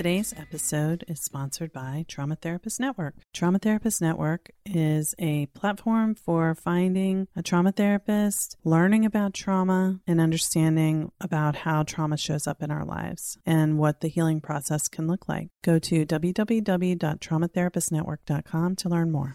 Today's episode is sponsored by Trauma Therapist Network. Trauma Therapist Network is a platform for finding a trauma therapist, learning about trauma, and understanding about how trauma shows up in our lives and what the healing process can look like. Go to www.traumatherapistnetwork.com to learn more.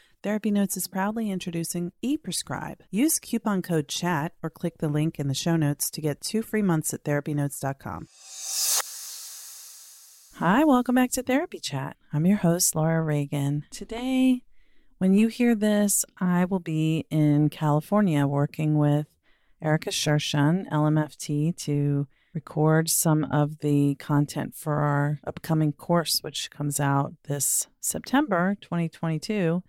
Therapy Notes is proudly introducing ePrescribe. Use coupon code CHAT or click the link in the show notes to get two free months at therapynotes.com. Hi, welcome back to Therapy Chat. I'm your host, Laura Reagan. Today, when you hear this, I will be in California working with Erica Shershun, LMFT, to record some of the content for our upcoming course, which comes out this September 2022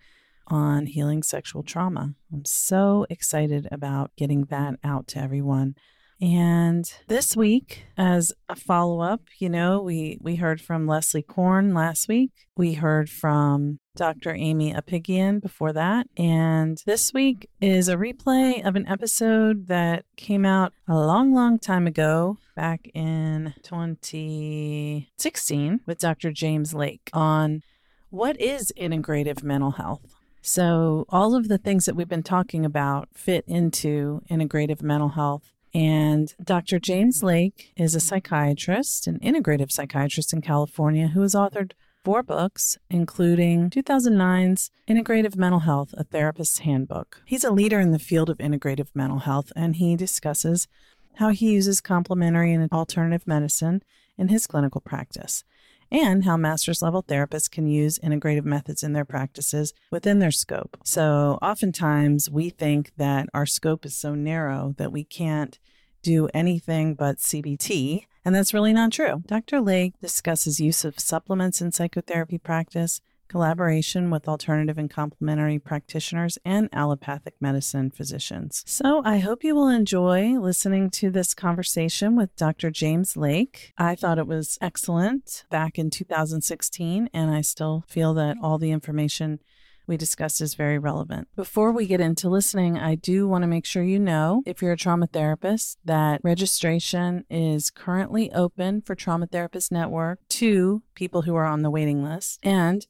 on healing sexual trauma. I'm so excited about getting that out to everyone. And this week, as a follow up, you know, we, we heard from Leslie Korn last week. We heard from Dr. Aimie Apigian before that. And this week is a replay of an episode that came out a long, long time ago, back in 2016, with Dr. James Lake on what is integrative mental health. So, all of the things that we've been talking about fit into integrative mental health. And Dr. James Lake is a psychiatrist, an integrative psychiatrist in California, who has authored four books, including 2009's Integrative Mental Health, a Therapist's Handbook. He's a leader in the field of integrative mental health, and he discusses how he uses complementary and alternative medicine in his clinical practice and how master's level therapists can use integrative methods in their practices within their scope. So, oftentimes we think that our scope is so narrow that we can't do anything but CBT, and that's really not true. Dr. Lake discusses use of supplements in psychotherapy practice, collaboration with alternative and complementary practitioners and allopathic medicine physicians. So I hope you will enjoy listening to this conversation with Dr. James Lake. I thought it was excellent back in 2016, and I still feel that all the information we discussed is very relevant. Before we get into listening, I do want to make sure you know, if you're a trauma therapist, that registration is currently open for Trauma Therapist Network to people who are on the waiting list. And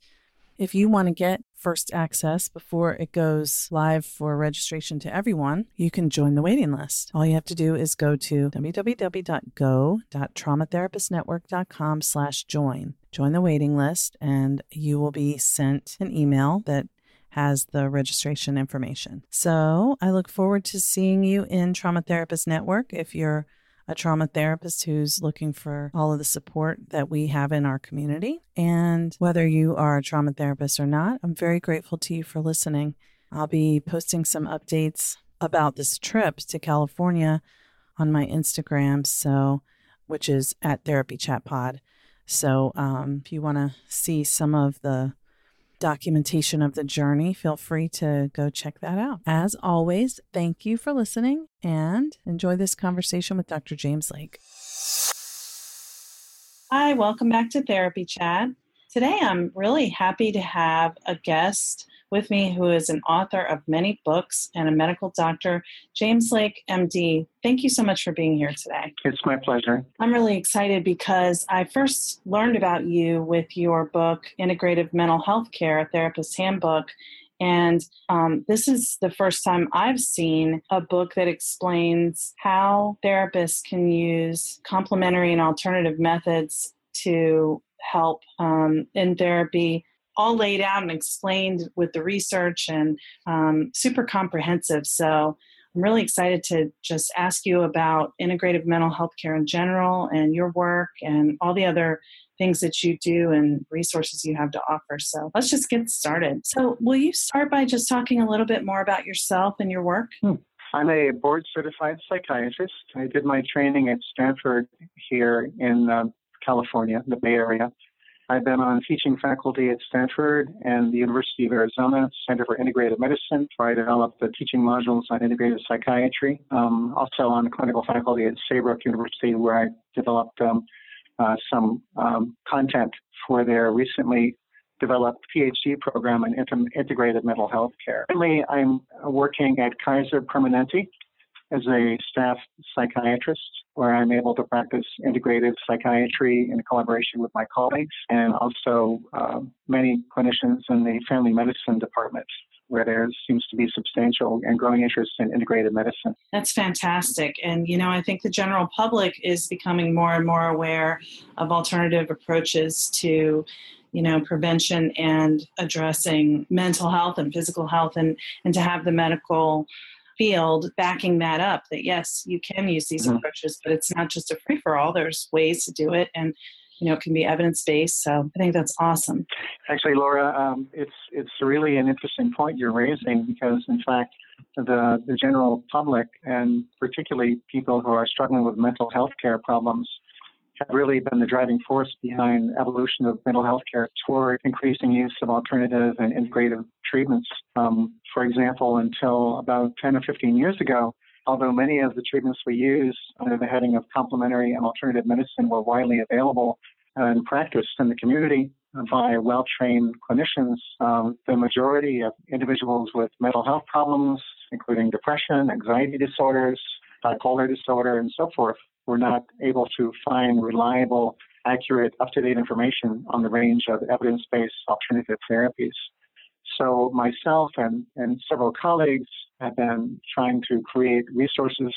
if you want to get first access before it goes live for registration to everyone, you can join the waiting list. All you have to do is go to www.go.traumatherapistnetwork.com slash join. Join the waiting list and you will be sent an email that has the registration information. So I look forward to seeing you in Trauma Therapist Network if you're a trauma therapist who's looking for all of the support that we have in our community. And whether you are a trauma therapist or not, I'm very grateful to you for listening. I'll be posting some updates about this trip to California on my Instagram, so which is at Therapy Chat Pod. So um, if you want to see some of the documentation of the journey, feel free to go check that out. As always, thank you for listening and enjoy this conversation with Dr. James Lake. Hi, welcome back to Therapy Chat. Today I'm really happy to have a guest with me who is an author of many books and a medical doctor, James Lake, MD. Thank you so much for being here today. It's my pleasure. I'm really excited because I first learned about you with your book, Integrative Mental Health Care, a Therapist's Handbook. And um, this is the first time I've seen a book that explains how therapists can use complementary and alternative methods to help um, in therapy all laid out and explained with the research and um, super comprehensive. So I'm really excited to just ask you about integrative mental health care in general and your work and all the other things that you do and resources you have to offer. So let's just get started. So, will you start by just talking a little bit more about yourself and your work? Hmm. I'm a board certified psychiatrist. I did my training at Stanford here in uh, California, the Bay Area. I've been on teaching faculty at Stanford and the University of Arizona Center for Integrative Medicine, where I developed the teaching modules on integrative psychiatry. Um, also on clinical faculty at Saybrook University, where I developed um, uh, some um, content for their recently developed PhD program in integrated mental health care. Currently, I'm working at Kaiser Permanente as a staff psychiatrist, where I'm able to practice integrative psychiatry in collaboration with my colleagues and also uh, many clinicians in the family medicine department where there seems to be substantial and growing interest in integrated medicine. That's fantastic. And, you know, I think the general public is becoming more and more aware of alternative approaches to you know prevention and addressing mental health and physical health and and to have the medical field backing that up that yes you can use these mm-hmm. approaches but it's not just a free for all there's ways to do it and you know it can be evidence based so i think that's awesome. Actually laura um, it's it's really an interesting point you're raising because in fact the the general public and particularly people who are struggling with mental health care problems have really been the driving force behind evolution of mental health care toward increasing use of alternative and integrative treatments. Um, for example, until about 10 or 15 years ago, although many of the treatments we use under the heading of complementary and alternative medicine were widely available and practiced in the community by well-trained clinicians, um, the majority of individuals with mental health problems, including depression, anxiety disorders, bipolar disorder, and so forth, we're not able to find reliable, accurate, up to date information on the range of evidence based alternative therapies. So, myself and, and several colleagues have been trying to create resources,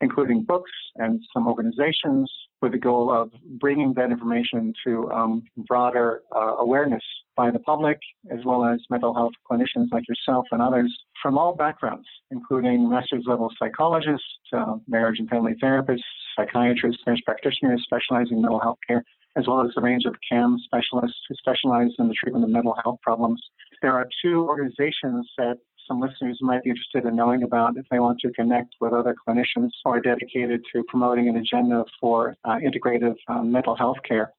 including books and some organizations, with the goal of bringing that information to um, broader uh, awareness by the public, as well as mental health clinicians like yourself and others from all backgrounds, including master's level psychologists, uh, marriage and family therapists, psychiatrists, nurse practitioners specializing in mental health care, as well as a range of CAM specialists who specialize in the treatment of mental health problems. There are two organizations that some listeners might be interested in knowing about if they want to connect with other clinicians who are dedicated to promoting an agenda for uh, integrative um, mental health care.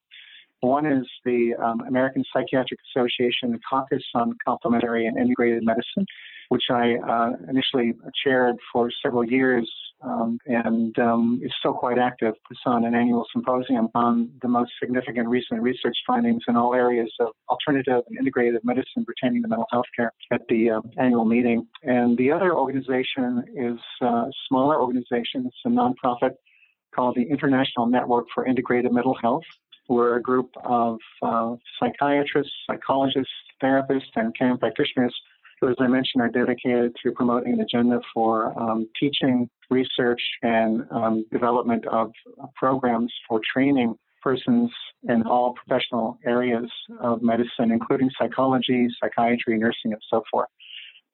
One is the um, American Psychiatric Association Caucus on Complementary and Integrated Medicine, which I uh, initially chaired for several years um, and um, is still quite active. Puts on an annual symposium on the most significant recent research findings in all areas of alternative and integrative medicine pertaining to mental health care at the uh, annual meeting. And the other organization is uh, a smaller organization. It's a nonprofit called the International Network for Integrative Mental Health. We're a group of uh, psychiatrists, psychologists, therapists, and CAM practitioners who, as I mentioned, are dedicated to promoting an agenda for um, teaching, research, and um, development of programs for training persons in all professional areas of medicine, including psychology, psychiatry, nursing, and so forth.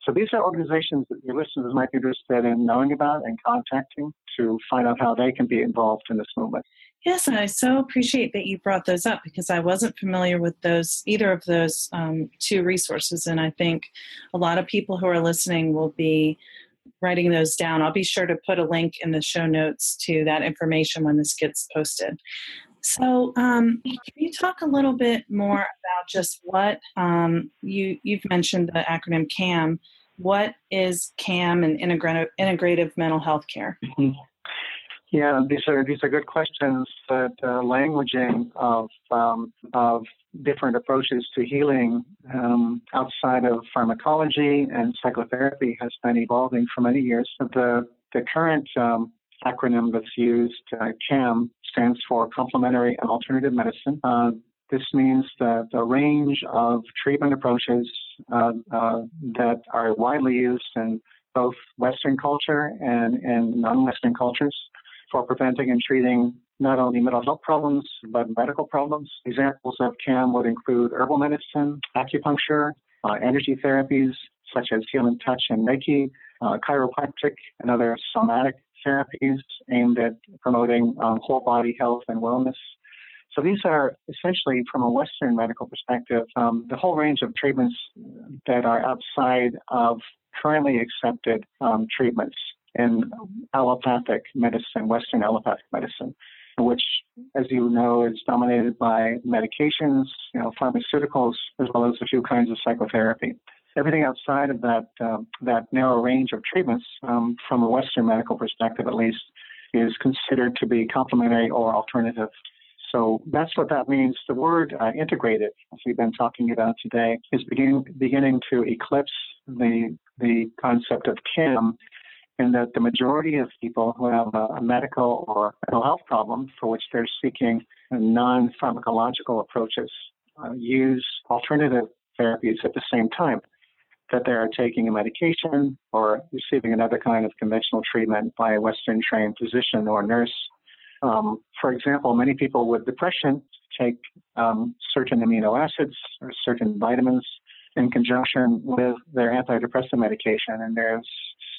So these are organizations that your listeners might be interested in knowing about and contacting to find out how they can be involved in this movement. Yes, and I so appreciate that you brought those up because I wasn't familiar with those either of those um, two resources, and I think a lot of people who are listening will be writing those down. I'll be sure to put a link in the show notes to that information when this gets posted. So, um, can you talk a little bit more about just what um, you you've mentioned the acronym CAM? What is CAM and integrative, integrative mental health care? Mm-hmm. Yeah, these are these are good questions. That uh, languaging of um, of different approaches to healing um, outside of pharmacology and psychotherapy has been evolving for many years. The the current um, acronym that's used, uh, CAM, stands for Complementary and Alternative Medicine. Uh, this means that the range of treatment approaches uh, uh, that are widely used in both Western culture and in non-Western cultures for preventing and treating not only mental health problems, but medical problems. Examples of CAM would include herbal medicine, acupuncture, uh, energy therapies such as healing touch and Reiki, uh, chiropractic, and other somatic therapies aimed at promoting um, whole body health and wellness. So these are essentially, from a Western medical perspective, um, the whole range of treatments that are outside of currently accepted um, treatments in allopathic medicine, Western allopathic medicine, which, as you know, is dominated by medications, you know, pharmaceuticals, as well as a few kinds of psychotherapy. Everything outside of that um, that narrow range of treatments, um, from a Western medical perspective at least, is considered to be complementary or alternative. So that's what that means. The word uh, integrated, as we've been talking about today, is beginning beginning to eclipse the the concept of CAM in that the majority of people who have a, a medical or mental health problem for which they're seeking non pharmacological approaches uh, use alternative therapies at the same time that they are taking a medication or receiving another kind of conventional treatment by a Western trained physician or nurse. Um, for example, many people with depression take um, certain amino acids or certain vitamins in conjunction with their antidepressant medication. And there's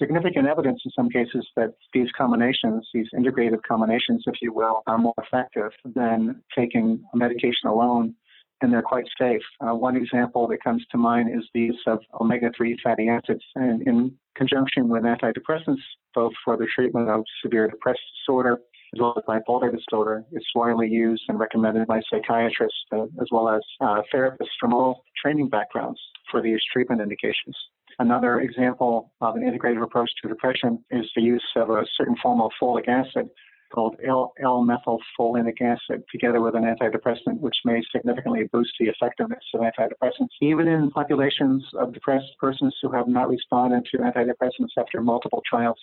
significant evidence in some cases that these combinations, these integrative combinations, if you will, are more effective than taking a medication alone. And they're quite safe. Uh, one example that comes to mind is the use of omega 3 fatty acids in, in conjunction with antidepressants, both for the treatment of severe depressive disorder as well as bipolar disorder. It's widely used and recommended by psychiatrists uh, as well as uh, therapists from all training backgrounds for these treatment indications. Another example of an integrative approach to depression is the use of a certain form of folic acid called L-methylfolinic acid together with an antidepressant, which may significantly boost the effectiveness of antidepressants, even in populations of depressed persons who have not responded to antidepressants after multiple trials.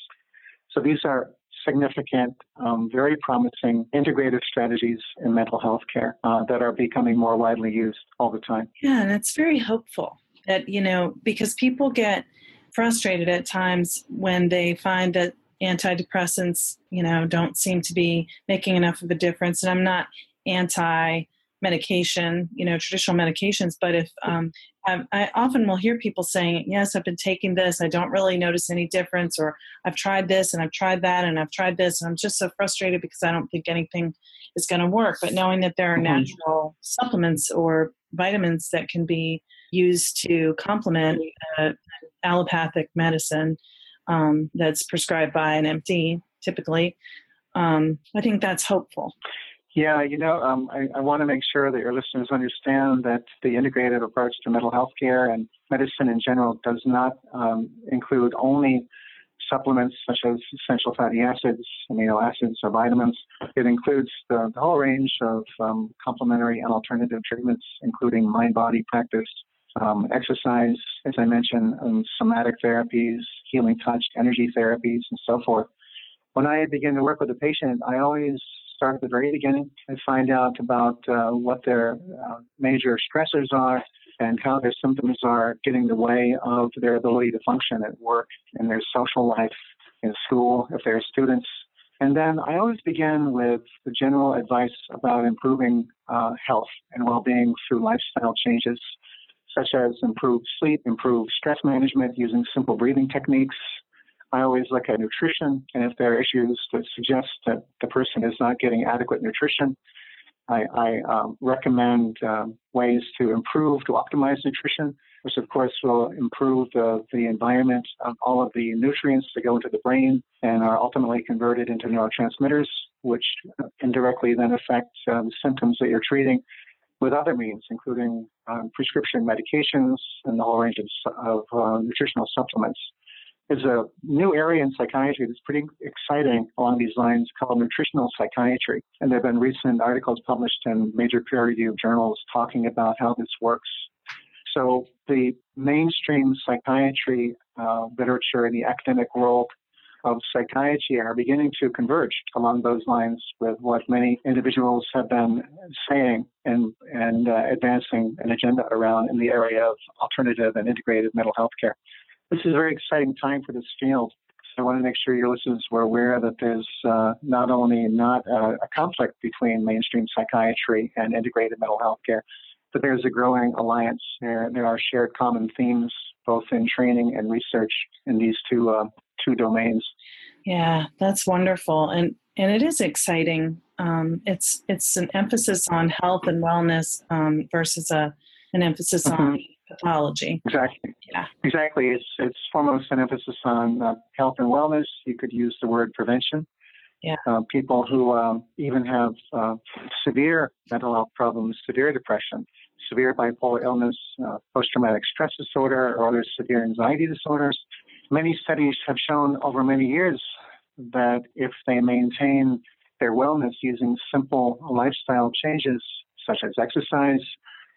So these are significant, um, very promising integrative strategies in mental health care uh, that are becoming more widely used all the time. Yeah, and it's very hopeful that, you know, because people get frustrated at times when they find that antidepressants, you know, don't seem to be making enough of a difference. And I'm not anti medication, you know, traditional medications. But if um, I, often will hear people saying, "Yes, I've been taking this. I don't really notice any difference," or "I've tried this and I've tried that and I've tried this, and I'm just so frustrated because I don't think anything is going to work." But knowing that there are mm-hmm. natural supplements or vitamins that can be used to complement uh, allopathic medicine um, that's prescribed by an MD, typically. Um, I think that's hopeful. Yeah, you know, um, I, I want to make sure that your listeners understand that the integrated approach to mental health care and medicine in general does not um, include only supplements such as essential fatty acids, amino acids, or vitamins. It includes the, the whole range of um, complementary and alternative treatments, including mind body practice, um, exercise, as I mentioned, um, somatic therapies, healing touch, energy therapies, and so forth. When I begin to work with a patient, I always start at the very beginning and find out about uh, what their uh, major stressors are and how their symptoms are getting in the way of their ability to function at work, in their social life, in school, if they're students. And then I always begin with the general advice about improving uh, health and well being through lifestyle changes such as improved sleep, improved stress management using simple breathing techniques. I always look at nutrition, and if there are issues that suggest that the person is not getting adequate nutrition, I, I um, recommend um, ways to improve, to optimize nutrition, which of course will improve the, the environment of all of the nutrients that go into the brain and are ultimately converted into neurotransmitters, which indirectly then affect uh, the symptoms that you're treating with other means, including um, prescription medications and the whole range of, of uh, nutritional supplements. There's a new area in psychiatry that's pretty exciting along these lines called nutritional psychiatry. And there have been recent articles published in major peer reviewed journals talking about how this works. So the mainstream psychiatry uh, literature in the academic world of psychiatry are beginning to converge along those lines with what many individuals have been saying and, and uh, advancing an agenda around in the area of alternative and integrated mental health care. This is a very exciting time for this field. So I want to make sure your listeners were aware that there's uh, not only not a, a conflict between mainstream psychiatry and integrated mental health care, but there's a growing alliance. There, there are shared common themes both in training and research in these two uh, two domains. Yeah, that's wonderful, and and it is exciting. Um, it's it's an emphasis on health and wellness um, versus a an emphasis mm-hmm. on pathology. Exactly. Yeah. Exactly. It's it's foremost an emphasis on uh, health and wellness. You could use the word prevention. Yeah. Uh, people who um, even have uh, severe mental health problems, severe depression, severe bipolar illness, uh, post-traumatic stress disorder, or other severe anxiety disorders, Many studies have shown over many years that if they maintain their wellness using simple lifestyle changes such as exercise,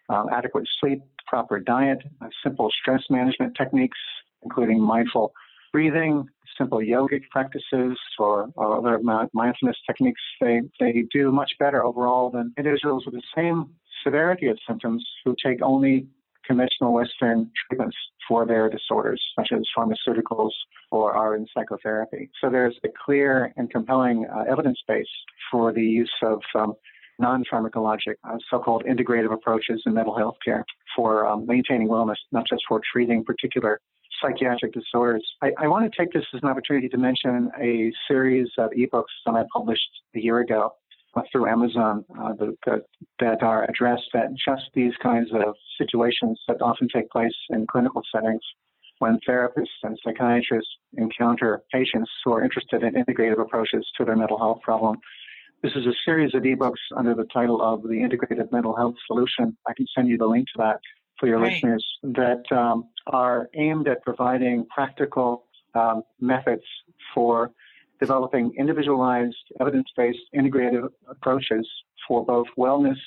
um, adequate sleep, proper diet, uh, simple stress management techniques, including mindful breathing, simple yogic practices, or, or other mindfulness techniques, they, they do much better overall than individuals with the same severity of symptoms who take only conventional Western treatments for their disorders, such as pharmaceuticals or are in psychotherapy. So there's a clear and compelling uh, evidence base for the use of um, non-pharmacologic, uh, so-called integrative approaches in mental health care for um, maintaining wellness, not just for treating particular psychiatric disorders. I, I, want to take this as an opportunity to mention a series of ebooks that I published a year ago through Amazon uh, that, that are addressed at just these kinds of situations that often take place in clinical settings when therapists and psychiatrists encounter patients who are interested in integrative approaches to their mental health problem. This is a series of ebooks under the title of the Integrated Mental Health Solution. I can send you the link to that for your right. listeners that um, are aimed at providing practical um, methods for developing individualized, evidence based, integrative approaches for both wellness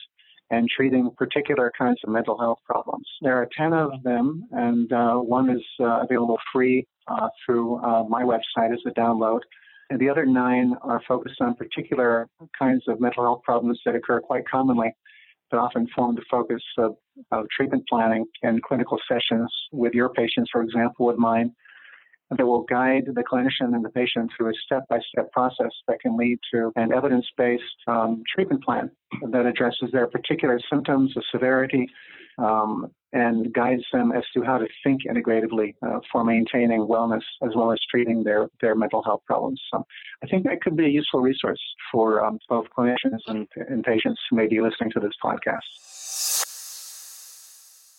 and treating particular kinds of mental health problems. There are 10 of them, and uh, one is uh, available free uh, through uh, my website as a download. And the other nine are focused on particular kinds of mental health problems that occur quite commonly, but often form the focus of, of treatment planning and clinical sessions with your patients, for example, with mine that will guide the clinician and the patient through a step-by-step process that can lead to an evidence-based um, treatment plan that addresses their particular symptoms, the severity, um, and guides them as to how to think integratively uh, for maintaining wellness as well as treating their, their mental health problems. So I think that could be a useful resource for um, both clinicians and, and patients who may be listening to this podcast.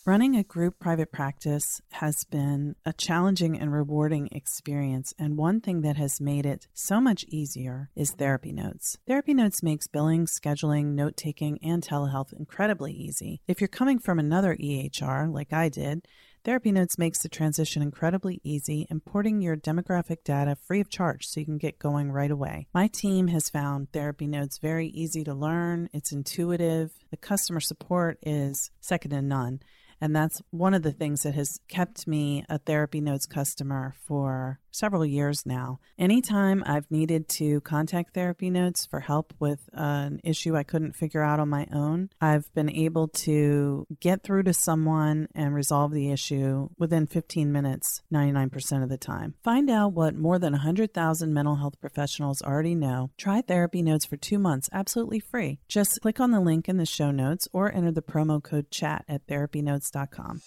Running a group private practice has been a challenging and rewarding experience, and one thing that has made it so much easier is Therapy Notes. Therapy Notes makes billing, scheduling, note taking, and telehealth incredibly easy. If you're coming from another EHR, like I did, Therapy Notes makes the transition incredibly easy, importing your demographic data free of charge so you can get going right away. My team has found Therapy Notes very easy to learn, it's intuitive, the customer support is second to none. And that's one of the things that has kept me a Therapy Notes customer for several years now. Anytime I've needed to contact Therapy Notes for help with an issue I couldn't figure out on my own, I've been able to get through to someone and resolve the issue within 15 minutes 99% of the time. Find out what more than 100,000 mental health professionals already know. Try Therapy Notes for two months absolutely free. Just click on the link in the show notes or enter the promo code CHAT at therapynotes.com theherbalist.com.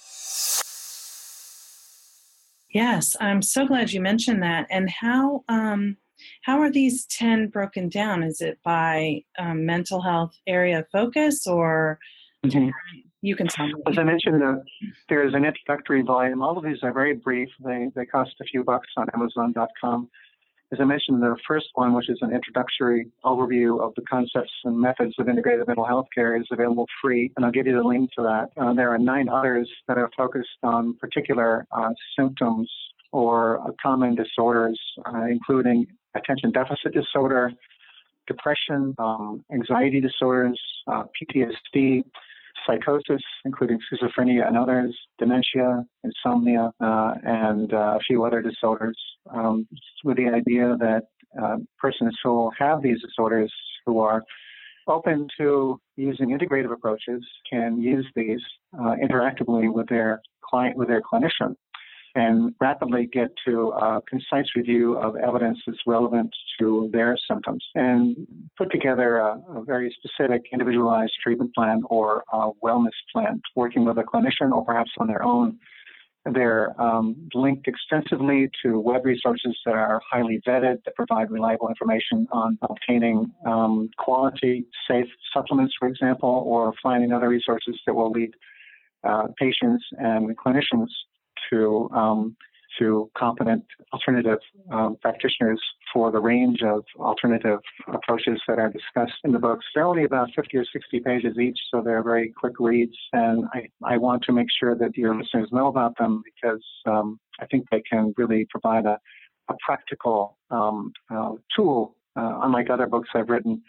Yes, I'm so glad you mentioned that. And how um, how are these ten broken down? Is it by um, mental health area of focus, or mm-hmm. you can tell me? As I mentioned, uh, there is an introductory volume. All of these are very brief. They they cost a few bucks on Amazon.com. As I mentioned, the first one, which is an introductory overview of the concepts and methods of integrated mental health care, is available free, and I'll give you the link to that. Uh, there are nine others that are focused on particular uh, symptoms or uh, common disorders, uh, including attention deficit disorder, depression, um, anxiety disorders, uh, PTSD, psychosis, including schizophrenia and others, dementia, insomnia, uh, and uh, a few other disorders, um, with the idea that uh, persons who have these disorders who are open to using integrative approaches can use these uh, interactively with their client, with their clinician and rapidly get to a concise review of evidence that's relevant to their symptoms and put together a, a very specific individualized treatment plan or wellness plan, working with a clinician or perhaps on their own. They're um, linked extensively to web resources that are highly vetted, that provide reliable information on obtaining um, quality, safe supplements, for example, or finding other resources that will lead uh, patients and clinicians to um, to competent alternative um, practitioners for the range of alternative approaches that are discussed in the books. They're only about 50 or 60 pages each, so they're very quick reads, and I, I want to make sure that your listeners know about them because um, I think they can really provide a, a practical um, uh, tool. Uh, unlike other books I've written,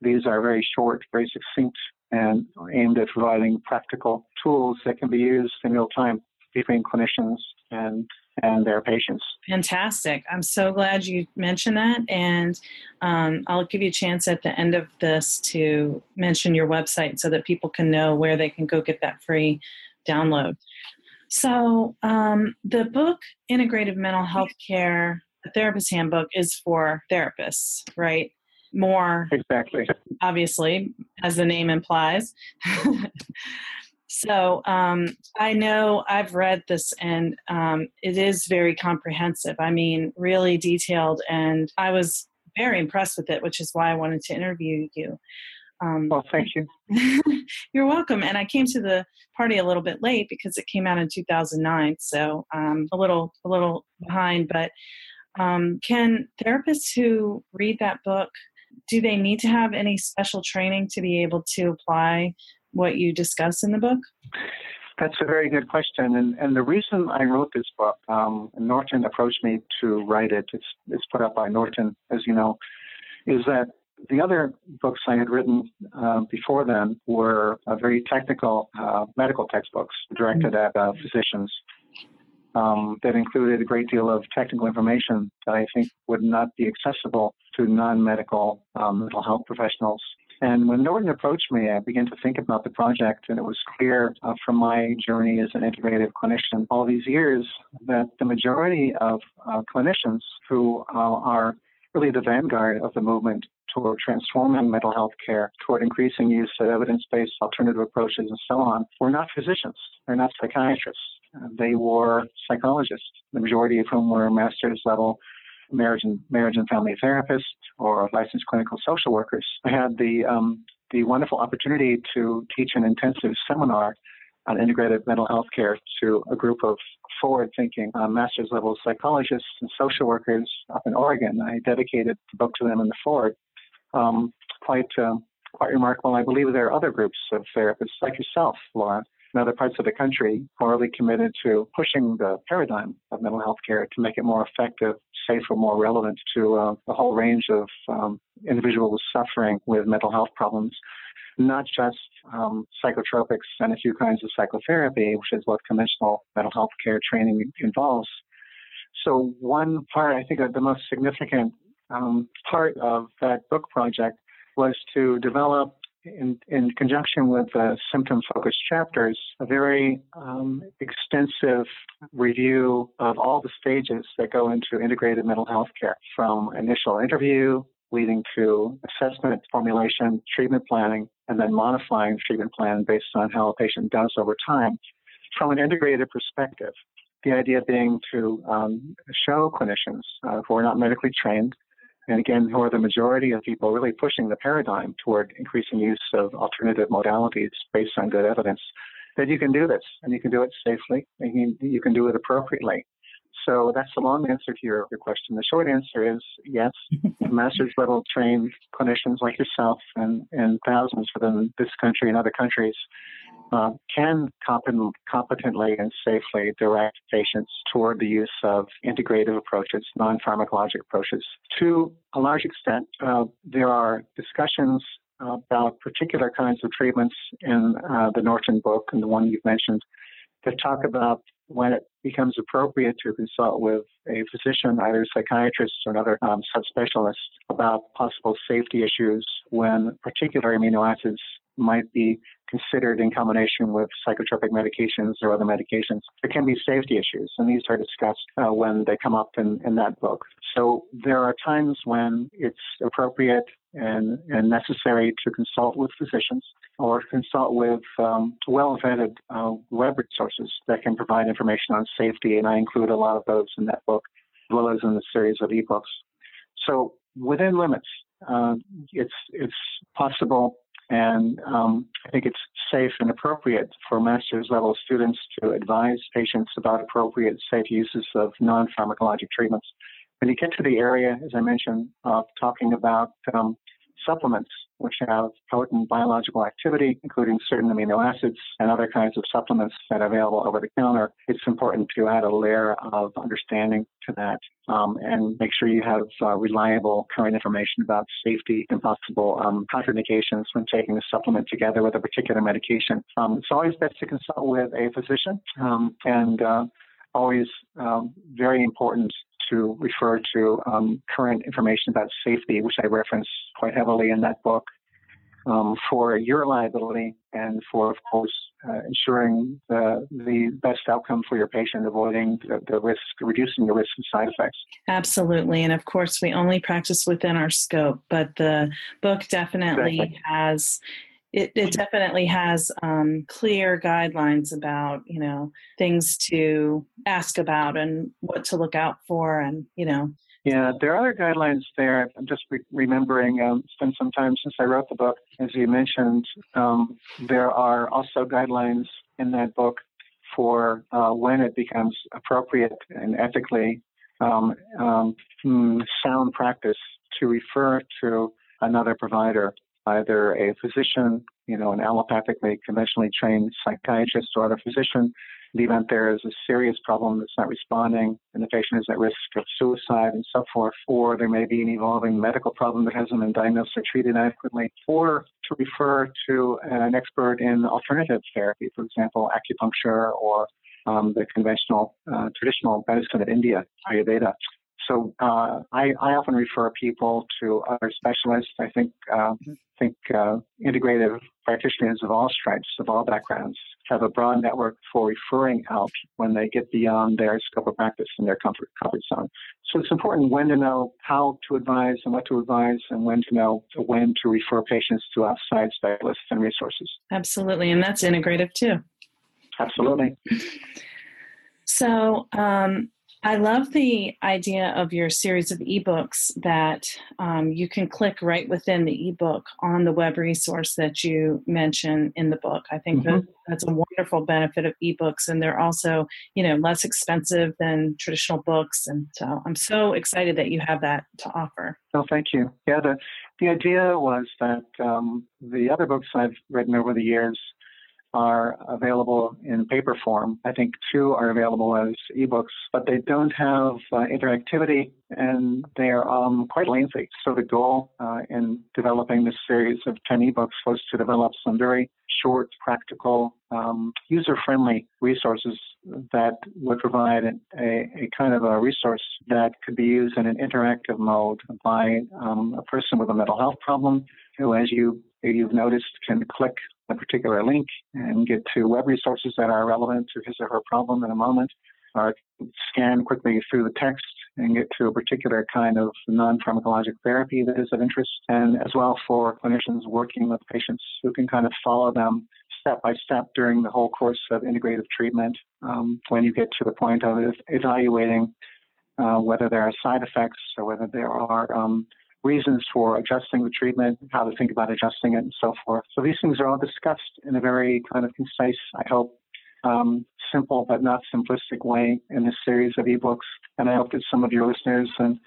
these are very short, very succinct, and aimed at providing practical tools that can be used in real time between clinicians and and their patients. Fantastic. I'm so glad you mentioned that. And um, I'll give you a chance at the end of this to mention your website so that people can know where they can go get that free download. So, um, the book, Integrative Mental Health Care, the Therapist Handbook, is for therapists, right? More exactly, obviously, as the name implies. So um, I know I've read this and um, it is very comprehensive. I mean, really detailed, and I was very impressed with it, which is why I wanted to interview you. Um, well, thank you. you're welcome. And I came to the party a little bit late because it came out in 2009, so um, a little a little behind. But um, can therapists who read that book do they need to have any special training to be able to apply what you discuss in the book? That's a very good question. And, and the reason I wrote this book, um, Norton approached me to write it, it's, it's put out by Norton, as you know, is that the other books I had written uh, before then were uh, very technical uh, medical textbooks directed at uh, physicians um, that included a great deal of technical information that I think would not be accessible to non medical um, mental health professionals. And when Norton approached me, I began to think about the project, and it was clear uh, from my journey as an integrative clinician all these years that the majority of uh, clinicians who uh, are really the vanguard of the movement toward transforming mental health care, toward increasing use of evidence based alternative approaches, and so on, were not physicians. They're not psychiatrists. they were psychologists, the majority of whom were master's level marriage and marriage and family therapists or licensed clinical social workers. I had the um, the wonderful opportunity to teach an intensive seminar on integrated mental health care to a group of forward-thinking uh, master's level psychologists and social workers up in Oregon. I dedicated the book to them in the forward. Um, quite uh, quite remarkable. I believe there are other groups of therapists like yourself, Laura, in other parts of the country really committed to pushing the paradigm of mental health care to make it more effective, safer, more relevant to uh, a whole range of um, individuals suffering with mental health problems, not just um, psychotropics and a few kinds of psychotherapy, which is what conventional mental health care training involves. So one part, I think, the most significant um, part of that book project was to develop in, in conjunction with the symptom focused chapters, a very um, extensive review of all the stages that go into integrated mental health care from initial interview leading to assessment, formulation, treatment planning, and then modifying treatment plan based on how a patient does over time. from an integrated perspective. The idea being to um, show clinicians uh, who are not medically trained, and again, who are the majority of people really pushing the paradigm toward increasing use of alternative modalities based on good evidence, that you can do this and you can do it safely and you, can do it appropriately. So that's the long answer to your, your question. The short answer is yes, master's level trained clinicians like yourself and, and thousands within this country and other countries uh, can competent, competently and safely direct patients toward the use of integrative approaches, non pharmacologic approaches. To a large extent, uh, there are discussions about particular kinds of treatments in uh, the Norton book and the one you've mentioned that talk about when it becomes appropriate to consult with a physician, either psychiatrist or another um, subspecialist, about possible safety issues when particular amino acids might be considered in combination with psychotropic medications or other medications. There can be safety issues, and these are discussed uh, when they come up in, in that book. So there are times when it's appropriate and, and necessary to consult with physicians or consult with um, well vetted uh, web resources that can provide information on safety, and I include a lot of those in that book, as well as in the series of ebooks. So within limits, uh, it's it's possible and um, I think it's safe and appropriate for master's level students to advise patients about appropriate safe uses of non pharmacologic treatments. When you get to the area, as I mentioned, of talking about um, supplements, which have potent biological activity, including certain amino acids and other kinds of supplements that are available over the counter, it's important to add a layer of understanding to that um, and make sure you have uh, reliable current information about safety and possible um, contraindications when taking a supplement together with a particular medication. Um, it's always best to consult with a physician um, and uh, always um, very important to refer to um, current information about safety, which I reference quite heavily in that book, um, for your liability and for, of course, uh, ensuring the, the best outcome for your patient, avoiding the, the risk, reducing the risk of side effects. Absolutely. And of course, we only practice within our scope, but the book definitely exactly. has it, it definitely has um, clear guidelines about you know things to ask about and what to look out for and you know yeah there are other guidelines there. I'm just re- remembering um, it's been some time since i wrote the book as you mentioned. Um, there are also guidelines in that book for uh, when it becomes appropriate and ethically um, um hmm, sound practice to refer to another provider either a physician, you know, an allopathically conventionally trained psychiatrist or other physician. In the event there is a serious problem that's not responding and the patient is at risk of suicide and so forth, or there may be an evolving medical problem that hasn't been diagnosed or treated adequately, or to refer to an expert in alternative therapy, for example, acupuncture or um, the conventional, uh, traditional medicine of India, Ayurveda. So uh, I, I, often refer people to other specialists. I think uh, think uh, integrative practitioners of all stripes, of all backgrounds, have a broad network for referring out when they get beyond their scope of practice and their comfort comfort zone. So it's important when to know how to advise and what to advise, and when to know when to refer patients to outside specialists and resources. Absolutely, and that's integrative too. Absolutely. So, um, I love the idea of your series of ebooks that um, you can click right within the ebook on the web resource that you mention in the book. I think mm-hmm. that that's a wonderful benefit of ebooks, and they're also, you know, less expensive than traditional books. And so I'm so excited that you have that to offer. Oh, thank you. Yeah, the the idea was that um, the other books I've written over the years are available in paper form. I think two are available as ebooks, but they don't have uh, interactivity and they're um, quite lengthy. So the goal uh, in developing this series of 10 ebooks was to develop some very short, practical, um, user-friendly resources that would provide a, a, kind of a resource that could be used in an interactive mode by um, a person with a mental health problem who, as you you've noticed, can click a particular link and get to web resources that are relevant to his or her problem in a moment, or scan quickly through the text and get to a particular kind of non-pharmacologic therapy that is of interest, and as well for clinicians working with patients who can kind of follow them step by step during the whole course of integrative treatment. Um, when you get to the point of evaluating uh, whether there are side effects or whether there are um, reasons for adjusting the treatment, how to think about adjusting it, and so forth. So these things are all discussed in a very kind of concise, I hope, um, simple but not simplistic way in this series of ebooks. And I hope that some of your listeners and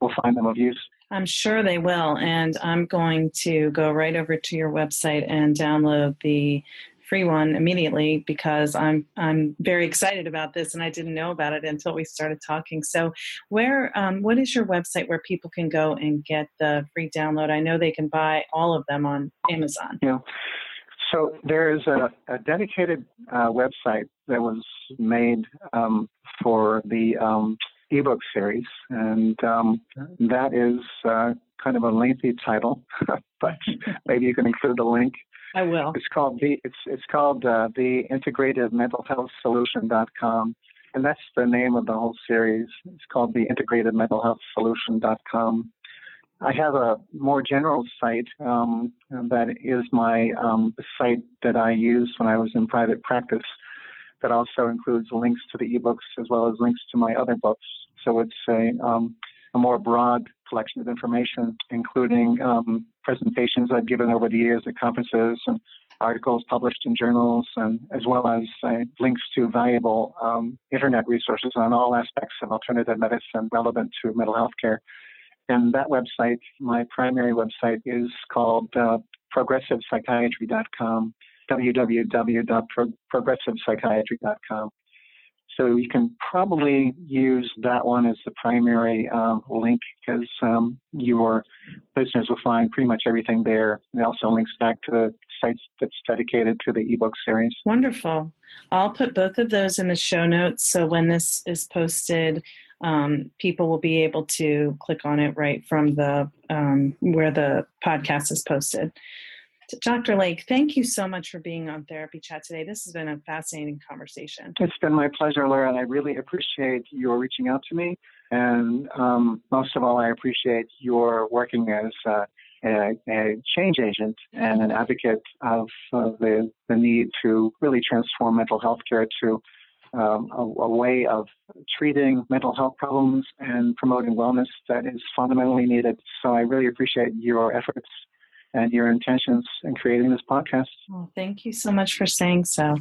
will find them of use. I'm sure they will. And I'm going to go right over to your website and download the free one immediately because I'm I'm very excited about this and I didn't know about it until we started talking. So, where um, what is your website where people can go and get the free download? I know they can buy all of them on Amazon. Yeah. So there is a, a dedicated uh, website that was made um, for the um, ebook series, and um, that is uh, kind of a lengthy title, but maybe you can include the link. I will. It's called the it's it's called uh, the Integrative Mental Health Solution.com, and that's the name of the whole series. It's called the Integrative Mental Health Solution.com. I have a more general site um, that is my um, site that I used when I was in private practice. That also includes links to the ebooks as well as links to my other books. So it's a, um, a more broad collection of information, including um, presentations I've given over the years at conferences and articles published in journals, and as well as uh, links to valuable um, internet resources on all aspects of alternative medicine relevant to mental health care. And that website, my primary website, is called uh, progressivepsychiatry.com, www.progressivepsychiatry.com. So you can probably use that one as the primary um, link because um, your listeners will find pretty much everything there. It also links back to the sites that's dedicated to the ebook series. Wonderful. I'll put both of those in the show notes so when this is posted, um, people will be able to click on it right from the um, where the podcast is posted. Dr. Lake, thank you so much for being on Therapy Chat today. This has been a fascinating conversation. It's been my pleasure, Laura, and I really appreciate your reaching out to me. And um, most of all, I appreciate your working as uh, a, a, change agent and an advocate of uh, the, the need to really transform mental health care to um, a, a, way of treating mental health problems and promoting wellness that is fundamentally needed. So I really appreciate your efforts and your intentions in creating this podcast. Well, thank you so much for saying so.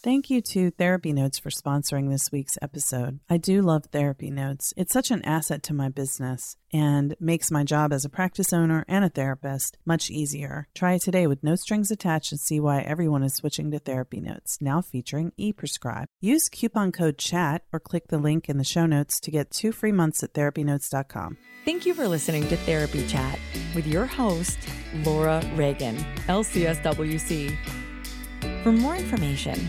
Thank you to Therapy Notes for sponsoring this week's episode. I do love Therapy Notes. It's such an asset to my business and makes my job as a practice owner and a therapist much easier. Try it today with no strings attached and see why everyone is switching to Therapy Notes, now featuring ePrescribe. Use coupon code CHAT or click the link in the show notes to get two free months at therapynotes.com. Thank you for listening to Therapy Chat with your host, Laura Reagan, LCSWC. For more information,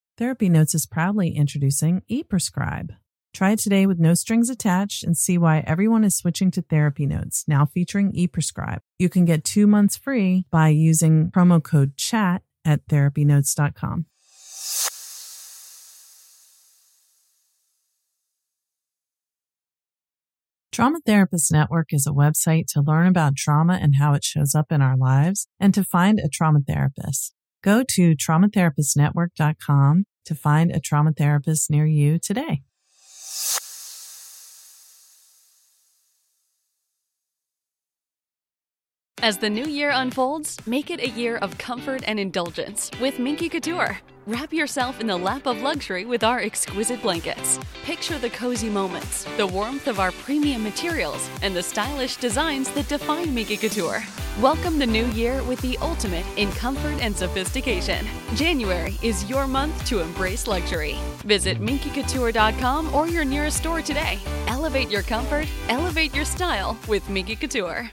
Therapy Notes is proudly introducing ePrescribe. Try it today with no strings attached and see why everyone is switching to Therapy Notes, now featuring ePrescribe. You can get two months free by using promo code CHAT at therapynotes.com. Trauma Therapist Network is a website to learn about trauma and how it shows up in our lives and to find a trauma therapist. Go to traumatherapistnetwork.com to find a trauma therapist near you today. As the new year unfolds, make it a year of comfort and indulgence with Minky Couture. Wrap yourself in the lap of luxury with our exquisite blankets. Picture the cozy moments, the warmth of our premium materials, and the stylish designs that define Minky Couture. Welcome the new year with the ultimate in comfort and sophistication. January is your month to embrace luxury. Visit minkycouture.com or your nearest store today. Elevate your comfort, elevate your style with Minky Couture.